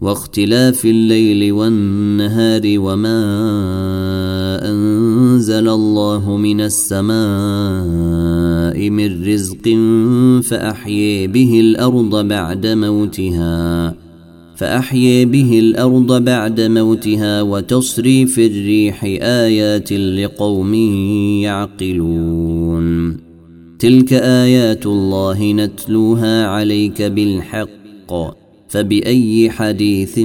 واختلاف الليل والنهار وما أنزل الله من السماء من رزق فأحيي به الأرض بعد موتها فأحيي به الأرض بعد موتها وتصريف الريح آيات لقوم يعقلون. تلك آيات الله نتلوها عليك بالحق. فبأي حديث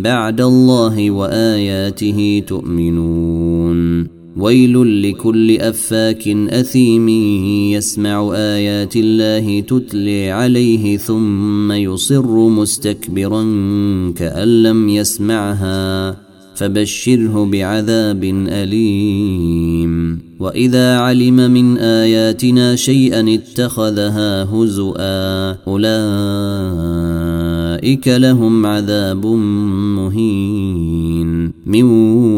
بعد الله وآياته تؤمنون؟ ويل لكل أفاك أثيم يسمع آيات الله تتلي عليه ثم يصر مستكبرا كأن لم يسمعها فبشره بعذاب أليم. واذا علم من اياتنا شيئا اتخذها هزؤا اولئك لهم عذاب مهين من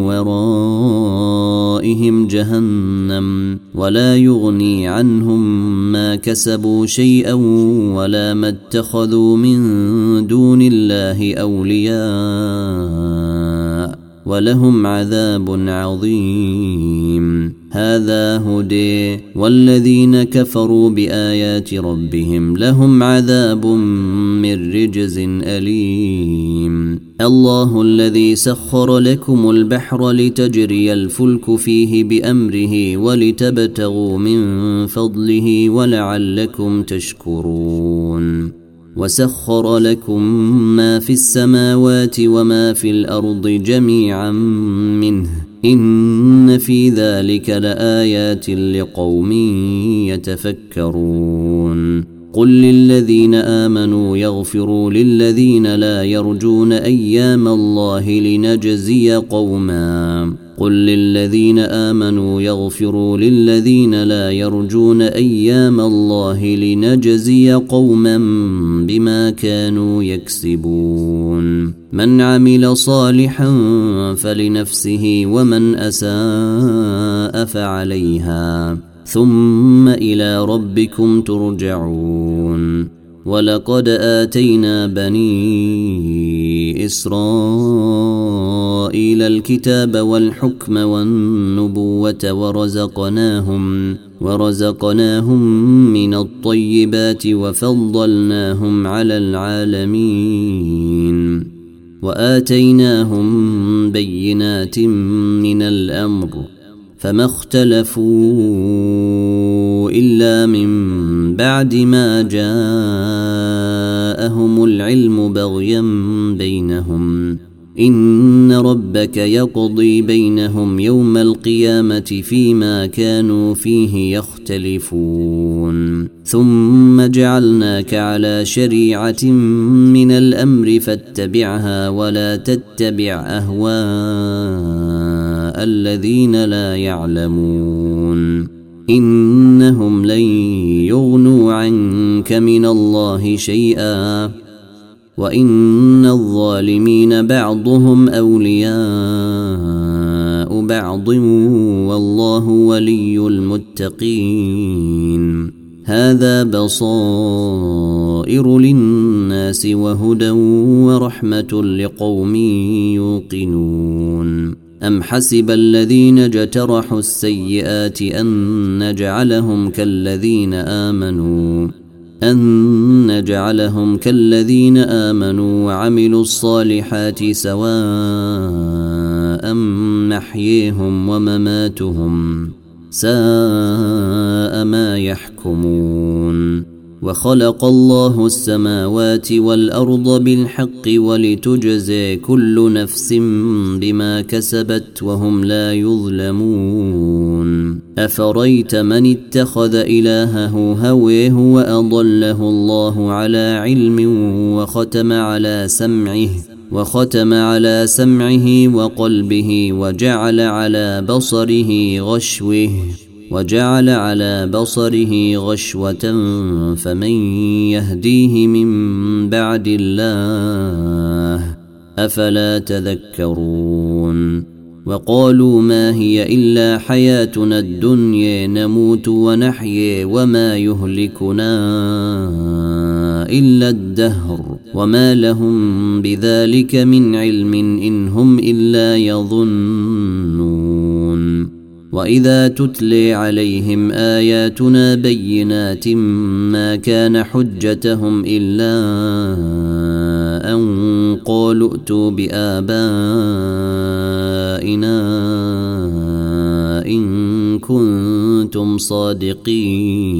ورائهم جهنم ولا يغني عنهم ما كسبوا شيئا ولا ما اتخذوا من دون الله اولياء ولهم عذاب عظيم. هذا هدي. والذين كفروا بآيات ربهم لهم عذاب من رجز أليم. الله الذي سخر لكم البحر لتجري الفلك فيه بأمره ولتبتغوا من فضله ولعلكم تشكرون. وسخر لكم ما في السماوات وما في الأرض جميعا منه. إن في ذلك لآيات لقوم يتفكرون. قل للذين آمنوا يغفروا للذين لا يرجون أيام الله لنجزي قوما. قل للذين آمنوا يغفروا للذين لا يرجون أيام الله لنجزي قوما بما كانوا يكسبون. من عمل صالحا فلنفسه ومن أساء فعليها. ثم إلى ربكم ترجعون. ولقد آتينا بني إسرائيل الكتاب والحكم والنبوة ورزقناهم ورزقناهم من الطيبات وفضلناهم على العالمين. وآتيناهم بينات من الامر فما اختلفوا إلا من بعد ما جاءهم العلم بغيا بينهم. إن ربك يقضي بينهم يوم القيامة فيما كانوا فيه يختلفون. ثم جعلناك على شريعة من الأمر فاتبعها ولا تتبع اهواء الذين لا يعلمون إنهم لن يغنوا عنك من الله شيئا وإن الظالمين بعضهم أولياء بعض والله ولي المتقين هذا بصائر للناس وهدى ورحمة لقوم يوقنون ام حسب الذين اجترحوا السيئات ان نجعلهم كالذين امنوا أن نجعلهم كالذين آمنوا وعملوا الصالحات سواء محييهم ومماتهم ساء ما يحكمون وخلق الله السماوات والأرض بالحق ولتجزي كل نفس بما كسبت وهم لا يظلمون. أفريت من اتخذ إلهه هويه وأضله الله على علم وختم على سمعه وختم على سمعه وقلبه وجعل على بصره غشوه. وجعل على بصره غشوة فمن يهديه من بعد الله أفلا تذكرون وقالوا ما هي إلا حياتنا الدنيا نموت ونحيي وما يهلكنا إلا الدهر وما لهم بذلك من علم إن هم إلا يظنون وإذا تتلي عليهم آياتنا بينات ما كان حجتهم إلا أن قالوا ائتوا بآبائنا إن كنتم صادقين.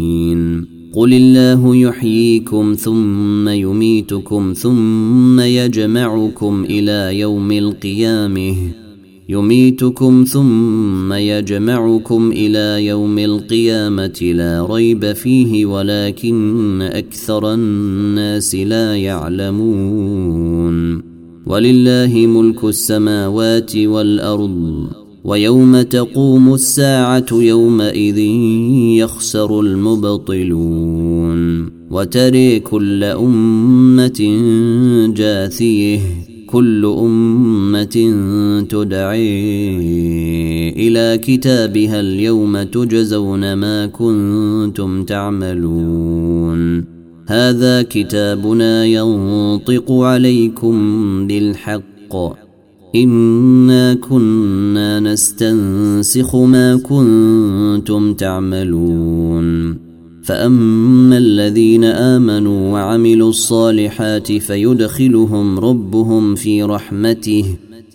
قل الله يحييكم ثم يميتكم ثم يجمعكم إلى يوم القيامة. يميتكم ثم يجمعكم إلى يوم القيامة لا ريب فيه ولكن أكثر الناس لا يعلمون. ولله ملك السماوات والأرض ويوم تقوم الساعة يومئذ يخسر المبطلون. وتري كل أمة جاثيه. كل أمة تدعي إلى كتابها اليوم تجزون ما كنتم تعملون. هذا كتابنا ينطق عليكم بالحق. إنا كنا نستنسخ ما كنتم تعملون. فأما الذين آمنوا وعملوا الصالحات فيدخلهم ربهم في رحمته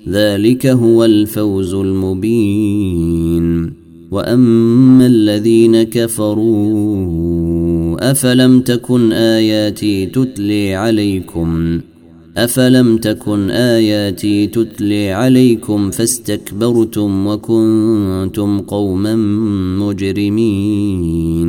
ذلك هو الفوز المبين وأما الذين كفروا أفلم تكن آياتي تتلي عليكم أفلم تكن آياتي تتلي عليكم فاستكبرتم وكنتم قوما مجرمين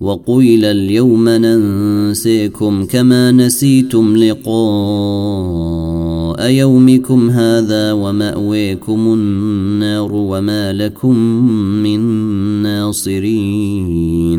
وقيل اليوم ننسيكم كما نسيتم لقاء يومكم هذا ومأويكم النار وما لكم من ناصرين.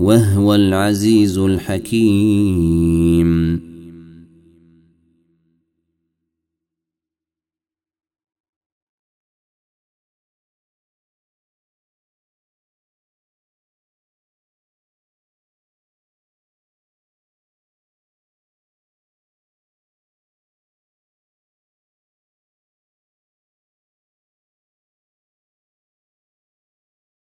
وهو العزيز الحكيم.